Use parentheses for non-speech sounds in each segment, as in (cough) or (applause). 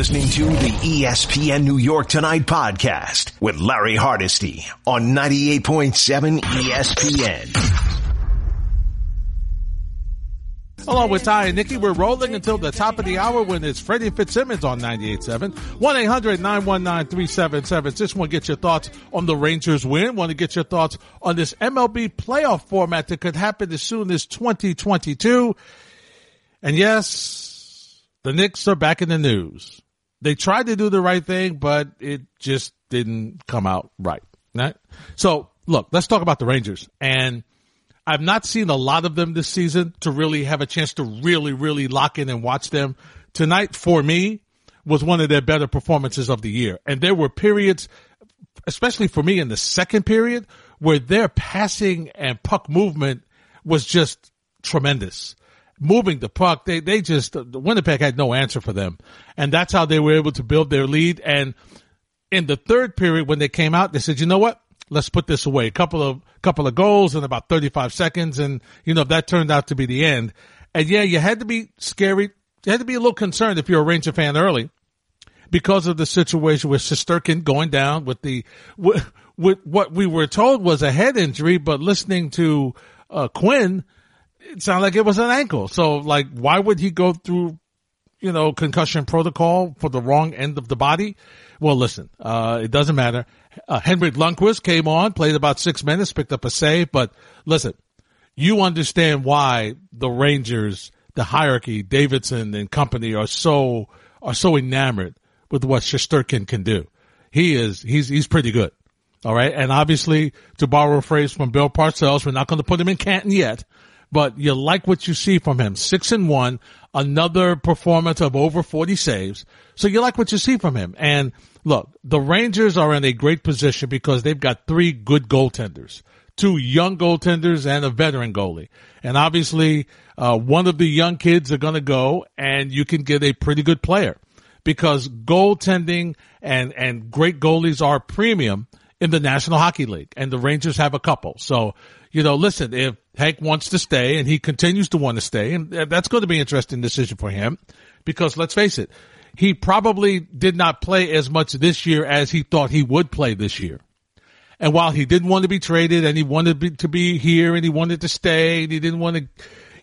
listening to the ESPN New York Tonight podcast with Larry Hardesty on 98.7 ESPN. Along with Ty and Nikki, we're rolling until the top of the hour when it's Freddie Fitzsimmons on 98.7. 1-800-919-3776. Just want to get your thoughts on the Rangers win. Want to get your thoughts on this MLB playoff format that could happen as soon as 2022. And yes, the Knicks are back in the news. They tried to do the right thing, but it just didn't come out right. Right? So look, let's talk about the Rangers and I've not seen a lot of them this season to really have a chance to really, really lock in and watch them. Tonight, for me, was one of their better performances of the year. And there were periods, especially for me in the second period, where their passing and puck movement was just tremendous. Moving the puck, they, they just, Winnipeg had no answer for them. And that's how they were able to build their lead. And in the third period, when they came out, they said, you know what? let's put this away. A couple of couple of goals in about 35 seconds, and you know that turned out to be the end. And yeah, you had to be scary. You had to be a little concerned if you're a Ranger fan early because of the situation with Shesterkin going down with the with, with what we were told was a head injury, but listening to uh, Quinn, it sounded like it was an ankle. So like, why would he go through, you know, concussion protocol for the wrong end of the body? Well, listen, uh, it doesn't matter. Uh, Henrik Lundqvist came on, played about six minutes, picked up a save. But listen, you understand why the Rangers, the hierarchy, Davidson and company are so are so enamored with what Shesterkin can do. He is he's he's pretty good. All right, and obviously, to borrow a phrase from Bill Parcells, we're not going to put him in Canton yet, but you like what you see from him. Six and one, another performance of over 40 saves. So you like what you see from him. And look, the Rangers are in a great position because they've got three good goaltenders, two young goaltenders and a veteran goalie. And obviously, uh, one of the young kids are going to go and you can get a pretty good player because goaltending and, and great goalies are premium in the National Hockey League and the Rangers have a couple. So, you know, listen, if Hank wants to stay and he continues to want to stay, and uh, that's going to be an interesting decision for him because let's face it, he probably did not play as much this year as he thought he would play this year. And while he didn't want to be traded and he wanted to be to be here and he wanted to stay and he didn't want to,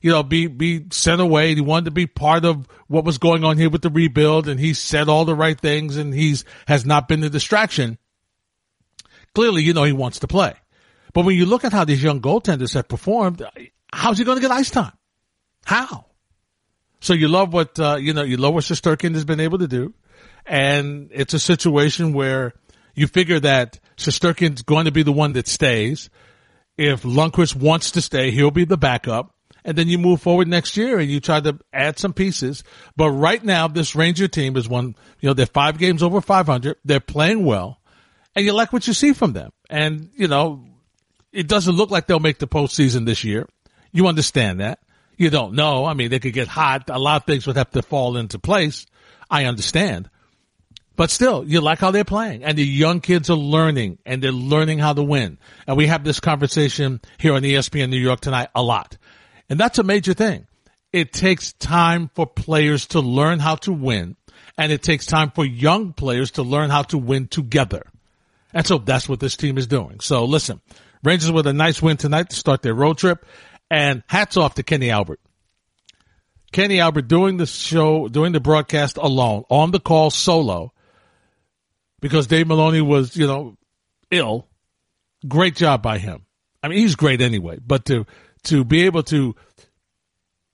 you know, be, be sent away. He wanted to be part of what was going on here with the rebuild and he said all the right things and he's, has not been a distraction. Clearly, you know, he wants to play. But when you look at how these young goaltenders have performed, how's he going to get ice time? How? So you love what, uh, you know, you love what Shesterkin has been able to do. And it's a situation where you figure that Shesterkin's going to be the one that stays. If Lundqvist wants to stay, he'll be the backup. And then you move forward next year and you try to add some pieces. But right now, this Ranger team is one, you know, they're five games over 500. They're playing well and you like what you see from them. And, you know, it doesn't look like they'll make the postseason this year. You understand that. You don't know. I mean, they could get hot. A lot of things would have to fall into place. I understand. But still, you like how they're playing and the young kids are learning and they're learning how to win. And we have this conversation here on ESPN New York tonight a lot. And that's a major thing. It takes time for players to learn how to win and it takes time for young players to learn how to win together. And so that's what this team is doing. So listen, Rangers with a nice win tonight to start their road trip. And hats off to Kenny Albert. Kenny Albert doing the show, doing the broadcast alone, on the call solo, because Dave Maloney was, you know, ill. Great job by him. I mean, he's great anyway, but to, to be able to,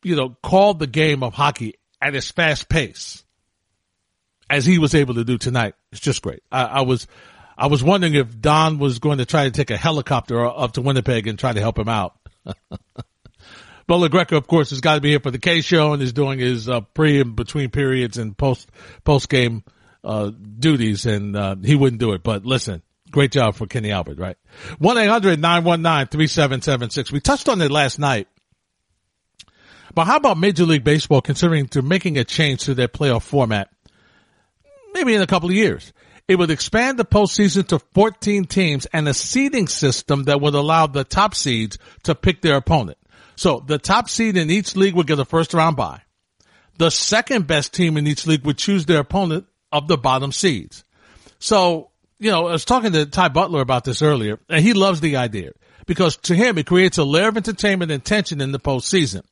you know, call the game of hockey at his fast pace, as he was able to do tonight, it's just great. I, I was, I was wondering if Don was going to try to take a helicopter up to Winnipeg and try to help him out. (laughs) But La Greca, of course, has got to be here for the K show and is doing his uh, pre and between periods and post post game uh, duties, and uh, he wouldn't do it. But listen, great job for Kenny Albert, right? 1-800-919-3776. We touched on it last night. But how about Major League Baseball considering to making a change to their playoff format? Maybe in a couple of years. It would expand the postseason to 14 teams and a seeding system that would allow the top seeds to pick their opponent. So the top seed in each league would get a first round bye. The second best team in each league would choose their opponent of the bottom seeds. So, you know, I was talking to Ty Butler about this earlier, and he loves the idea because to him, it creates a layer of entertainment and tension in the postseason.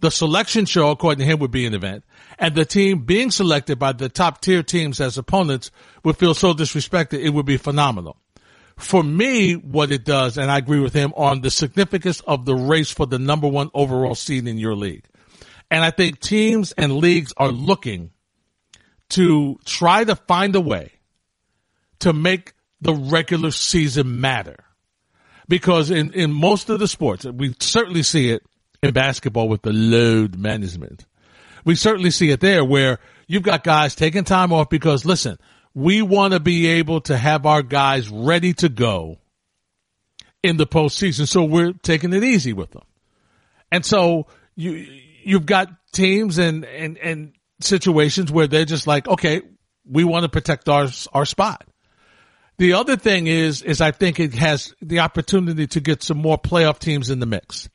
The selection show, according to him, would be an event, and the team being selected by the top tier teams as opponents would feel so disrespected, it would be phenomenal. For me, what it does, and I agree with him on the significance of the race for the number one overall seed in your league. And I think teams and leagues are looking to try to find a way to make the regular season matter. Because in, in most of the sports, we certainly see it in basketball with the load management. We certainly see it there where you've got guys taking time off because listen, we want to be able to have our guys ready to go in the postseason. So we're taking it easy with them. And so you, you've got teams and, and, and situations where they're just like, okay, we want to protect our, our spot. The other thing is, is I think it has the opportunity to get some more playoff teams in the mix.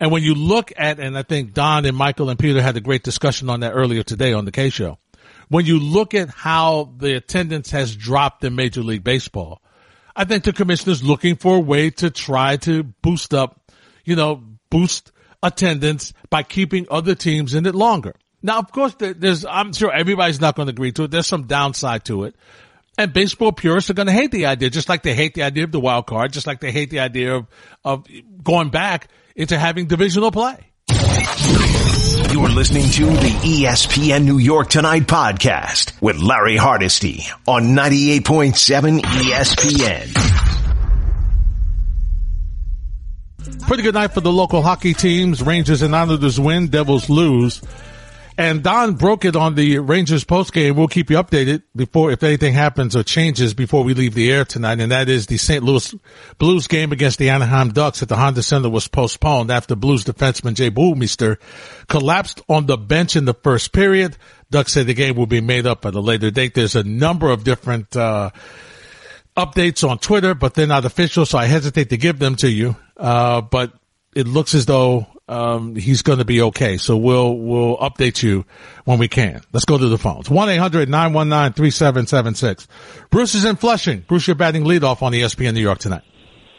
And when you look at, and I think Don and Michael and Peter had a great discussion on that earlier today on the K show. When you look at how the attendance has dropped in Major League Baseball, I think the commissioner's looking for a way to try to boost up, you know, boost attendance by keeping other teams in it longer. Now, of course, there's, I'm sure everybody's not going to agree to it. There's some downside to it. And baseball purists are going to hate the idea, just like they hate the idea of the wild card, just like they hate the idea of, of going back into having divisional play. You're listening to the ESPN New York Tonight podcast with Larry Hardesty on 98.7 ESPN. Pretty good night for the local hockey teams. Rangers and Islanders win, Devils lose. And Don broke it on the Rangers post game. We'll keep you updated before, if anything happens or changes before we leave the air tonight. And that is the St. Louis Blues game against the Anaheim Ducks at the Honda Center was postponed after Blues defenseman Jay Bouwmeester collapsed on the bench in the first period. Ducks said the game will be made up at a later date. There's a number of different, uh, updates on Twitter, but they're not official, so I hesitate to give them to you. Uh, but it looks as though um, he's going to be okay. So we'll we'll update you when we can. Let's go to the phones. 1-800-919-3776. Bruce is in Flushing. Bruce, you're batting leadoff on ESPN New York tonight.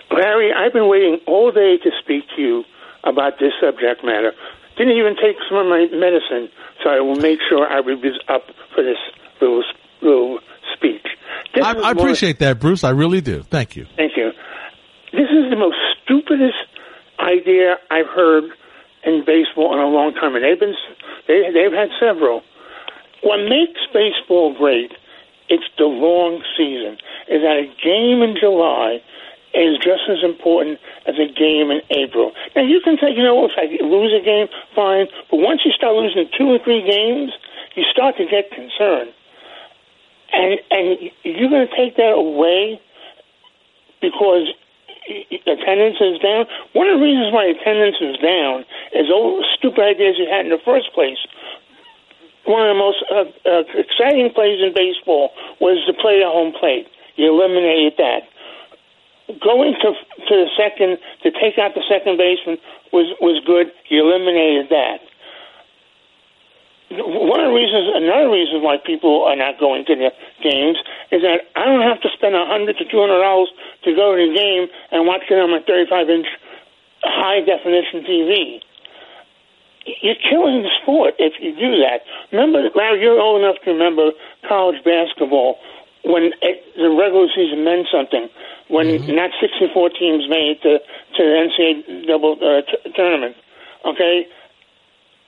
Larry, I've been waiting all day to speak to you about this subject matter. Didn't even take some of my medicine, so I will make sure I will be up for this little little speech. I, I appreciate that, Bruce. I really do. Thank you. Thank you. This is the most stupidest idea I've heard in baseball in a long time, and they've been they they've had several. What makes baseball great? It's the long season. Is that a game in July is just as important as a game in April. Now you can say, you know, if I lose a game, fine, but once you start losing two or three games, you start to get concerned, and and you're going to take that away because attendance is down. One of the reasons why attendance is down is all stupid ideas you had in the first place. One of the most uh, uh, exciting plays in baseball was the play at home plate. You eliminated that. Going to to the second to take out the second baseman was was good. You eliminated that one of the reasons, another reason why people are not going to the games is that I don't have to spend a hundred to two hundred dollars to go to the game and watch it on my thirty-five inch high definition TV. You're killing the sport if you do that. Remember, Larry, you're old enough to remember college basketball when it, the regular season meant something. When mm-hmm. not 64 teams made it to to the NCAA double uh, t- tournament. Okay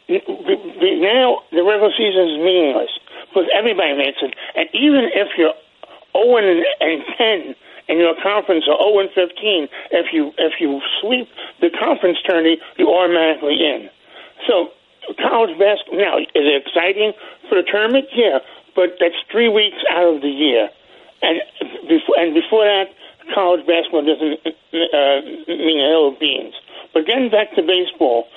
now the regular season is meaningless because everybody makes it, and even if you're 0 and 10 in your conference or 0 and 15, if you if you sweep the conference tourney, you automatically in. So college basketball now is it exciting for the tournament? Yeah, but that's three weeks out of the year, and before and before that, college basketball doesn't uh, mean a hill of beans. But getting back to baseball,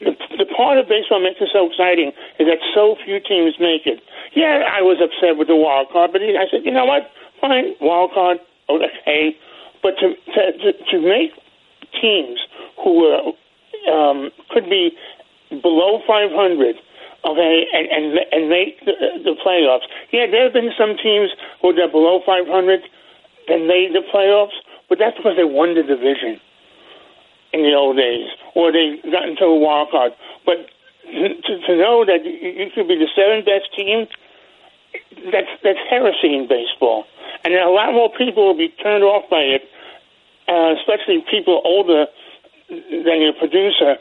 the, the part of baseball makes it so exciting is that so few teams make it. Yeah, I was upset with the wild card, but I said, you know what? Fine, wild card, okay. But to to to, make teams who were um, could be below 500 okay, and and, and make the, the playoffs. Yeah, there have been some teams who are below 500 that made the playoffs, but that's because they won the division in the old days, or they got into a wild card. But to, to know that you could be the seventh best team, that's that's heresy in baseball, and a lot more people will be turned off by it, uh, especially people older than your producer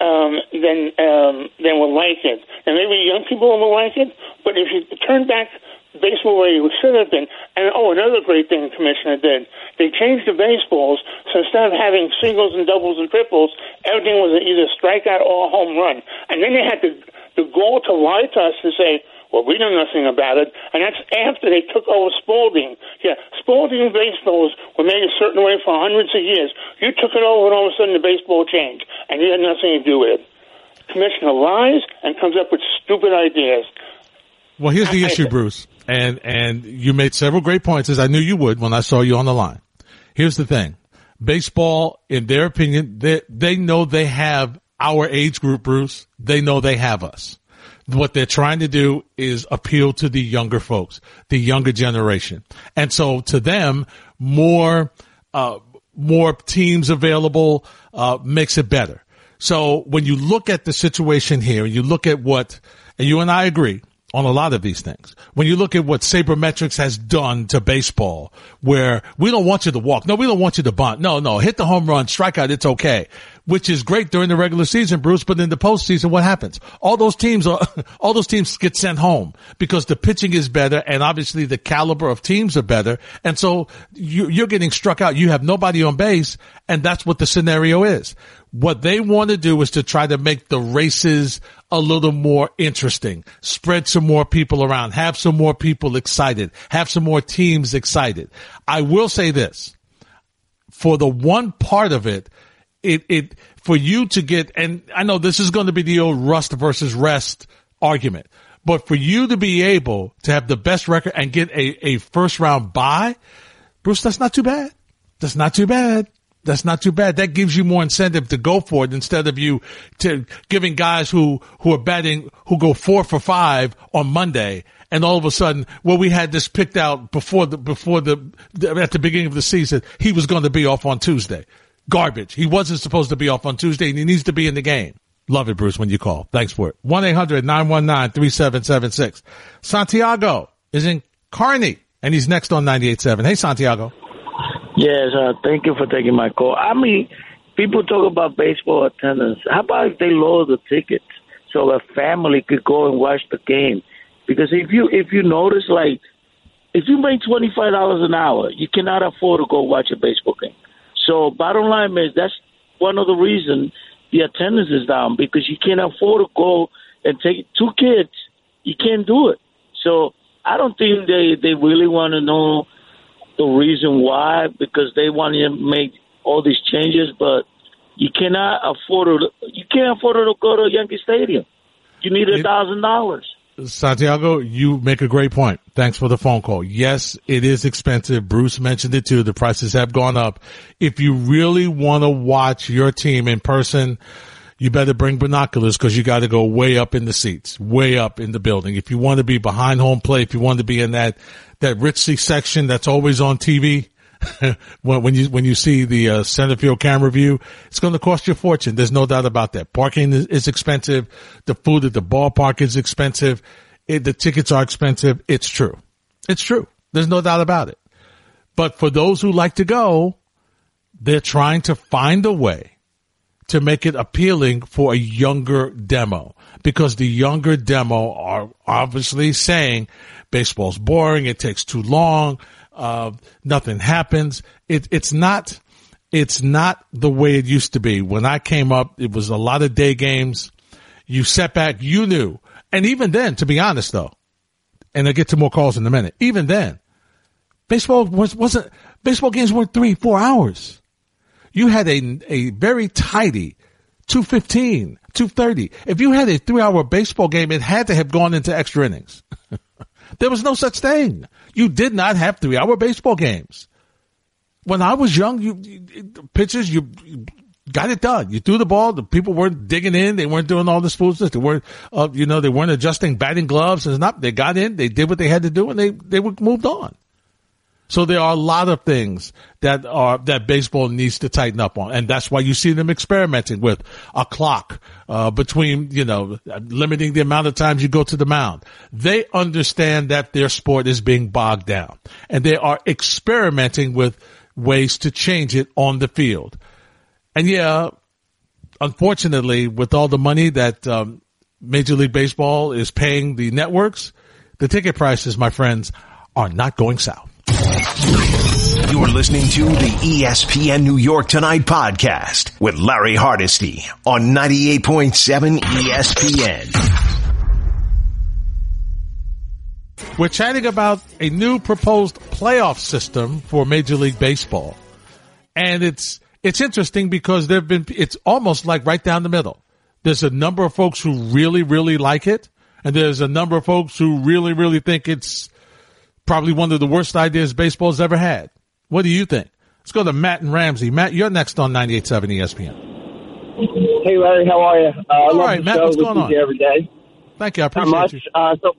um, then um, then will like it. And maybe young people will like it. But if you turn back baseball you should have been, and oh, another great thing the commissioner did, they changed the baseballs. So instead of having singles and doubles and triples, everything was either strikeout or home run. And then they had the the goal to lie to us to say well, we know nothing about it, and that's after they took over Spalding. Yeah, Spalding baseballs were made a certain way for hundreds of years. You took it over, and all of a sudden the baseball changed, and you had nothing to do with it. Commissioner lies and comes up with stupid ideas. Well, here's the issue, Bruce, and and you made several great points, as I knew you would when I saw you on the line. Here's the thing: baseball, in their opinion, they they know they have our age group, Bruce. They know they have us what they're trying to do is appeal to the younger folks, the younger generation. And so to them, more, uh, more teams available, uh, makes it better. So when you look at the situation here, and you look at what, and you and I agree, on a lot of these things. When you look at what Sabermetrics has done to baseball, where we don't want you to walk. No, we don't want you to bunt. No, no, hit the home run, strike out. It's okay which is great during the regular season, Bruce. But in the postseason, what happens? All those teams are, (laughs) all those teams get sent home because the pitching is better and obviously the caliber of teams are better. And so you, are getting struck out. You have nobody on base. And that's what the scenario is. What they want to do is to try to make the races a little more interesting, spread some more people around, have some more people excited, have some more teams excited. I will say this for the one part of it it, it, for you to get, and I know this is going to be the old rust versus rest argument, but for you to be able to have the best record and get a, a first round bye, Bruce, that's not too bad. That's not too bad. That's not too bad. That gives you more incentive to go for it instead of you to giving guys who, who are betting, who go four for five on Monday. And all of a sudden, well, we had this picked out before the, before the, at the beginning of the season, he was going to be off on Tuesday garbage. He wasn't supposed to be off on Tuesday and he needs to be in the game. Love it, Bruce, when you call. Thanks for it. 1-800-919-3776. Santiago is in Kearny and he's next on 98.7. Hey, Santiago. Yes, uh, thank you for taking my call. I mean, people talk about baseball attendance. How about if they lower the tickets so a family could go and watch the game? Because if you if you notice, like, if you make twenty five dollars an hour, you cannot afford to go watch a baseball game. So bottom line is that's one of the reasons the attendance is down because you can't afford to go and take two kids. You can't do it. So I don't think they they really want to know the reason why because they want to make all these changes, but you cannot afford to. You can't afford to go to Yankee Stadium. You need a thousand dollars. Santiago, you make a great point. Thanks for the phone call. Yes, it is expensive. Bruce mentioned it too. The prices have gone up. If you really want to watch your team in person, you better bring binoculars because you got to go way up in the seats, way up in the building. If you want to be behind home plate, if you want to be in that, that Ritzy section that's always on TV, (laughs) when, when you when you see the uh, center field camera view, it's going to cost you a fortune. There's no doubt about that. Parking is, is expensive. The food at the ballpark is expensive. It, the tickets are expensive. It's true. It's true. There's no doubt about it. But for those who like to go, they're trying to find a way to make it appealing for a younger demo because the younger demo are obviously saying baseball's boring. It takes too long uh, nothing happens. It, it's not, it's not the way it used to be. When I came up, it was a lot of day games. You set back, you knew. And even then, to be honest though, and I'll get to more calls in a minute, even then, baseball was, wasn't, baseball games weren't three, four hours. You had a, a very tidy 215, 230. If you had a three hour baseball game, it had to have gone into extra innings. (laughs) there was no such thing. You did not have three hour baseball games. When I was young, you, you pitchers, you got it done. You threw the ball. The people weren't digging in. They weren't doing all this foolishness. They weren't, uh, you know, they weren't adjusting batting gloves and not. They got in. They did what they had to do, and they they were moved on. So there are a lot of things that are that baseball needs to tighten up on, and that's why you see them experimenting with a clock uh, between, you know, limiting the amount of times you go to the mound. They understand that their sport is being bogged down, and they are experimenting with ways to change it on the field. And yeah, unfortunately, with all the money that um, Major League Baseball is paying the networks, the ticket prices, my friends, are not going south. You're listening to the ESPN New York Tonight podcast with Larry Hardesty on 98.7 ESPN. We're chatting about a new proposed playoff system for Major League Baseball. And it's, it's interesting because there've been, it's almost like right down the middle. There's a number of folks who really, really like it. And there's a number of folks who really, really think it's probably one of the worst ideas baseball's ever had. What do you think? Let's go to Matt and Ramsey. Matt, you're next on 98.7 ESPN. Hey, Larry, how are you? Uh, All right, Matt, what's going on? Every day. Thank you. I appreciate Not much. you. Uh, so,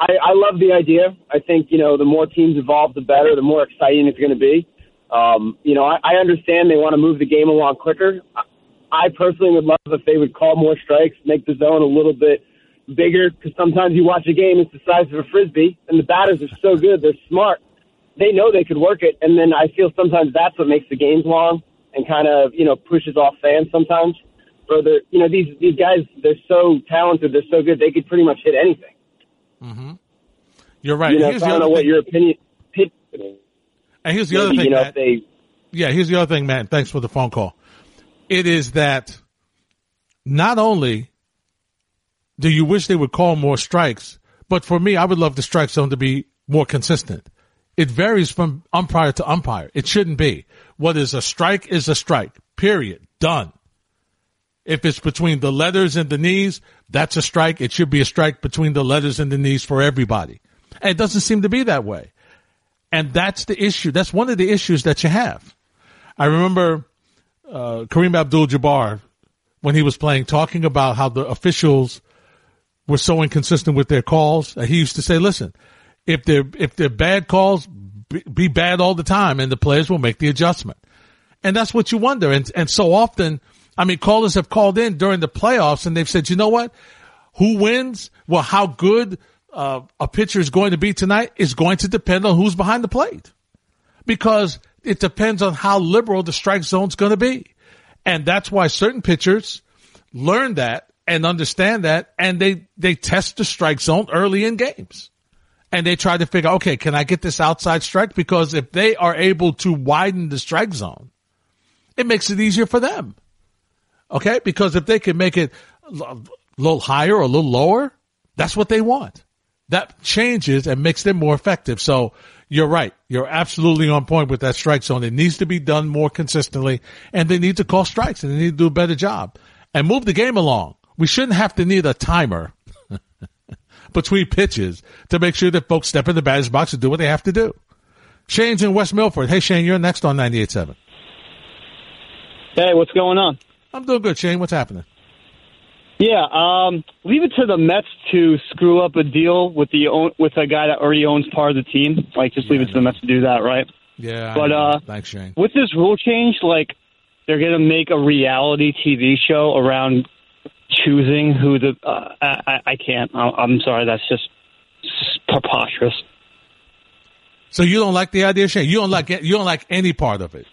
I, I love the idea. I think you know the more teams involved, the better. The more exciting it's going to be. Um, you know, I, I understand they want to move the game along quicker. I, I personally would love if they would call more strikes, make the zone a little bit bigger because sometimes you watch a game, it's the size of a frisbee, and the batters are so good, they're smart. They know they could work it, and then I feel sometimes that's what makes the games long and kind of you know pushes off fans sometimes. Further, you know these these guys, they're so talented, they're so good, they could pretty much hit anything. Mm-hmm. You're right. You know, so I don't know what thing. your opinion. And here's the other thing, you know, Matt. they Yeah, here's the other thing, man. Thanks for the phone call. It is that not only do you wish they would call more strikes, but for me, I would love the strike zone to be more consistent. It varies from umpire to umpire. It shouldn't be. What is a strike is a strike. Period. Done. If it's between the letters and the knees, that's a strike. It should be a strike between the letters and the knees for everybody. And it doesn't seem to be that way. And that's the issue. That's one of the issues that you have. I remember uh, Kareem Abdul-Jabbar when he was playing talking about how the officials were so inconsistent with their calls. He used to say, "Listen, if they're if they're bad calls, be, be bad all the time, and the players will make the adjustment." And that's what you wonder. And and so often, I mean, callers have called in during the playoffs, and they've said, "You know what? Who wins? Well, how good uh, a pitcher is going to be tonight is going to depend on who's behind the plate, because it depends on how liberal the strike zone's going to be, and that's why certain pitchers learn that and understand that, and they they test the strike zone early in games, and they try to figure, okay, can I get this outside strike? Because if they are able to widen the strike zone, it makes it easier for them. Okay, because if they can make it a little higher or a little lower, that's what they want. That changes and makes them more effective. So you're right. You're absolutely on point with that strike zone. It needs to be done more consistently and they need to call strikes and they need to do a better job and move the game along. We shouldn't have to need a timer (laughs) between pitches to make sure that folks step in the batter's box and do what they have to do. Shane's in West Milford. Hey, Shane, you're next on 98.7. Hey, what's going on? I'm doing good, Shane. What's happening? Yeah, um, leave it to the Mets to screw up a deal with the own, with a guy that already owns part of the team. Like, just leave it to the Mets to do that, right? Yeah. But, uh, thanks, Shane. With this rule change, like, they're going to make a reality TV show around choosing who the. Uh, I, I can't. I- I'm sorry. That's just preposterous. So you don't like the idea, Shane? You don't like you don't like any part of it.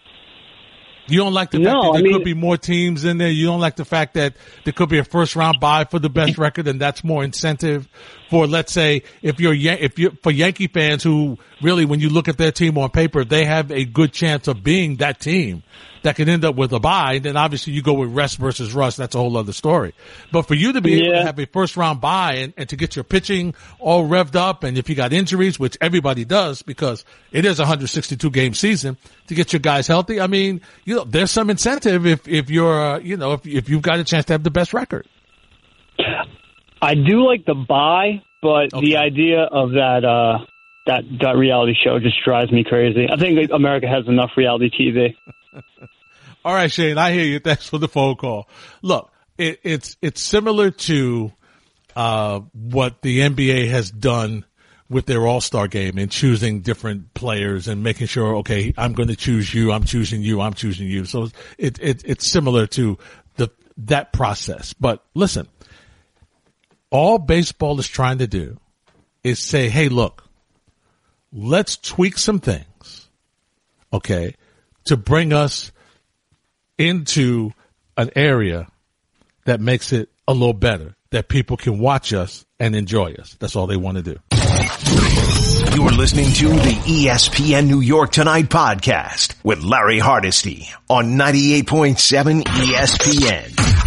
You don't like the fact No, that I there mean- could be more teams in there. You don't like the fact that there could be a first round bye for the best record, and that's more incentive for, let's say, if you're if you for Yankee fans who really, when you look at their team on paper, they have a good chance of being that team that can end up with a bye. Then obviously you go with rest versus rust. That's a whole other story. But for you to be able to have a first round bye and, and to get your pitching all revved up, and if you got injuries, which everybody does because it is a 162 game season, to get your guys healthy. I mean, you know, there's some incentive if if you're uh, you know if if you've got a chance to have the best record. I do like the bye, but Okay. the idea of that uh, that that reality show just drives me crazy. I think America has enough reality TV. (laughs) All right, Shane, I hear you. Thanks for the phone call. Look, it, it's it's similar to uh, what the NBA has done with their All Star game and choosing different players and making sure, okay, I'm going to choose you, I'm choosing you, I'm choosing you. So it, it it's similar to the that process. But listen, all baseball is trying to do is say, hey, look, let's tweak some things, okay, to bring us into an area that makes it a little better, that people can watch us and enjoy us. That's all they want to do. You're listening to the ESPN New York Tonight podcast with Larry Hardesty on 98.7 ESPN.